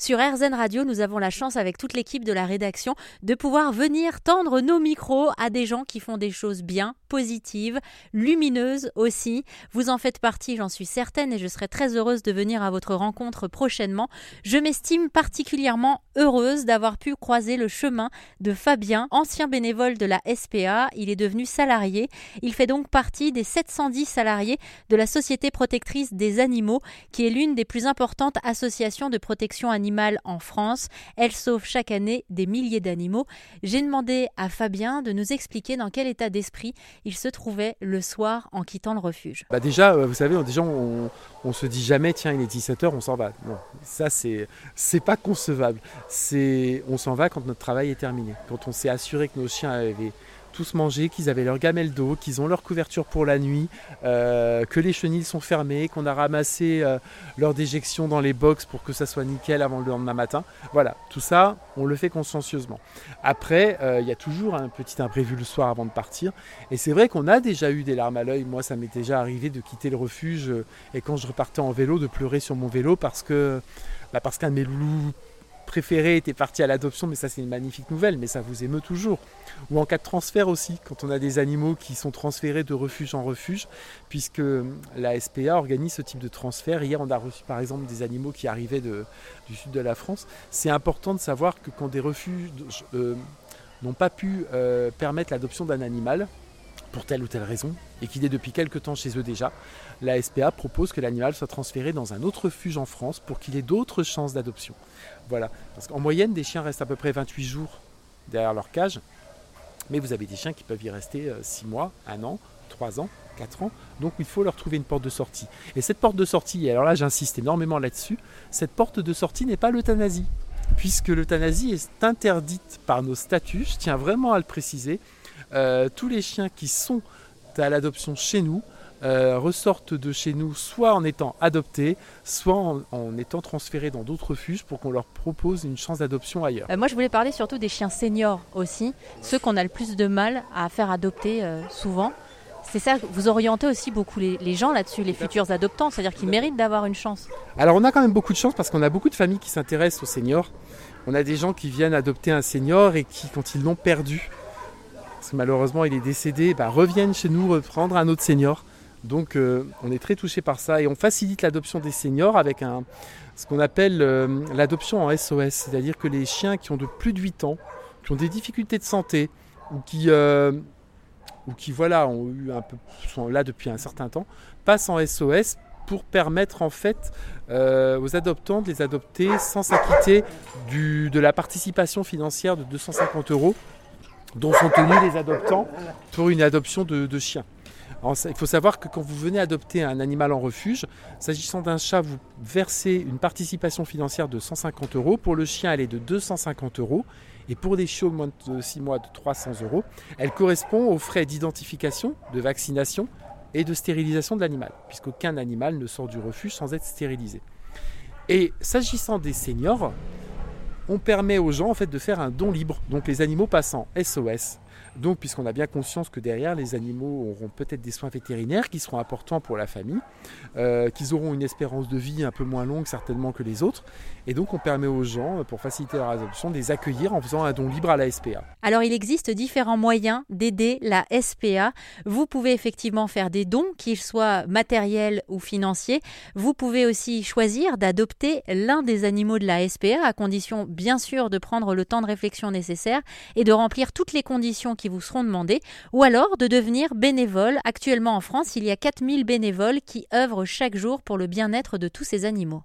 Sur RZN Radio, nous avons la chance avec toute l'équipe de la rédaction de pouvoir venir tendre nos micros à des gens qui font des choses bien, positives, lumineuses aussi. Vous en faites partie, j'en suis certaine, et je serai très heureuse de venir à votre rencontre prochainement. Je m'estime particulièrement heureuse d'avoir pu croiser le chemin de Fabien, ancien bénévole de la SPA. Il est devenu salarié. Il fait donc partie des 710 salariés de la Société protectrice des animaux, qui est l'une des plus importantes associations de protection animale en France. Elle sauve chaque année des milliers d'animaux. J'ai demandé à Fabien de nous expliquer dans quel état d'esprit il se trouvait le soir en quittant le refuge. Bah déjà, euh, vous savez, déjà on, on se dit jamais, tiens, il est 17h, on s'en va. Non, ça c'est c'est pas concevable. C'est on s'en va quand notre travail est terminé, quand on s'est assuré que nos chiens avaient tous qu'ils avaient leur gamelle d'eau, qu'ils ont leur couverture pour la nuit, euh, que les chenilles sont fermées, qu'on a ramassé euh, leur déjection dans les box pour que ça soit nickel avant le lendemain matin. Voilà, tout ça, on le fait consciencieusement. Après, euh, il y a toujours un petit imprévu le soir avant de partir. Et c'est vrai qu'on a déjà eu des larmes à l'œil. Moi, ça m'est déjà arrivé de quitter le refuge et quand je repartais en vélo, de pleurer sur mon vélo parce que bah, parce qu'un de mes loulous préféré était parti à l'adoption, mais ça c'est une magnifique nouvelle, mais ça vous émeut toujours. Ou en cas de transfert aussi, quand on a des animaux qui sont transférés de refuge en refuge, puisque la SPA organise ce type de transfert. Hier on a reçu par exemple des animaux qui arrivaient du sud de la France. C'est important de savoir que quand des refuges euh, n'ont pas pu euh, permettre l'adoption d'un animal, pour telle ou telle raison, et qu'il est depuis quelque temps chez eux déjà, la SPA propose que l'animal soit transféré dans un autre refuge en France pour qu'il ait d'autres chances d'adoption. Voilà. Parce qu'en moyenne, des chiens restent à peu près 28 jours derrière leur cage, mais vous avez des chiens qui peuvent y rester 6 euh, mois, 1 an, 3 ans, 4 ans. Donc il faut leur trouver une porte de sortie. Et cette porte de sortie, et alors là j'insiste énormément là-dessus, cette porte de sortie n'est pas l'euthanasie. Puisque l'euthanasie est interdite par nos statuts, je tiens vraiment à le préciser. Euh, tous les chiens qui sont à l'adoption chez nous euh, ressortent de chez nous soit en étant adoptés, soit en, étant transférés dans d'autres refuges pour qu'on leur propose une chance d'adoption ailleurs. Euh, moi, je voulais parler surtout des chiens seniors aussi, ceux qu'on a le plus de mal à faire adopter souvent. C'est ça, vous orientez aussi beaucoup les, gens là-dessus, les futurs adoptants, c'est-à-dire qu'ils méritent d'avoir une chance. Alors on a quand même beaucoup de chance parce qu'on a beaucoup de familles qui s'intéressent aux seniors. On a des gens qui viennent adopter un senior et qui, quand ils l'ont perdu, parce que malheureusement il est décédé, bah, reviennent chez nous reprendre un autre senior. Donc euh, on est très touché par ça et on facilite l'adoption des seniors avec un, ce qu'on appelle euh, l'adoption en SOS, c'est-à-dire que les chiens qui ont de plus de 8 ans, qui ont des difficultés de santé ou qui, euh, ou qui voilà, ont eu un peu, sont là depuis un certain temps, passent en SOS pour permettre en fait aux adoptants de les adopter sans s'acquitter de la participation financière de 250 euros dont sont tenus les adoptants pour une adoption de, chiens. il faut savoir que quand vous venez adopter un animal en refuge, s'agissant d'un chat, vous versez une participation financière de 150 euros. Pour le chien, elle est de 250 euros. Et pour des chiots de moins de 6 mois, de 300 euros. Elle correspond aux frais d'identification, de vaccination et de stérilisation de l'animal, puisqu'aucun animal ne sort du refuge sans être stérilisé. Et s'agissant des seniors, on permet aux gens en fait de faire un don libre. Donc les animaux passent en SOS. Donc puisqu'on a bien conscience que derrière les animaux auront peut-être des soins vétérinaires qui seront importants pour la famille, euh, qu'ils auront une espérance de vie un peu moins longue certainement que les autres, et donc on permet aux gens, pour faciliter leur adoption, de les accueillir en faisant un don libre à la SPA. Alors il existe différents moyens d'aider la SPA. Vous pouvez effectivement faire des dons, qu'ils soient matériels ou financiers. Vous pouvez aussi choisir d'adopter l'un des animaux de la SPA, à condition bien sûr de prendre le temps de réflexion nécessaire et de remplir toutes les conditions qui vous seront demandées, ou alors de devenir bénévole. Actuellement en France, il y a 4000 bénévoles qui œuvrent chaque jour pour le bien-être de tous ces animaux.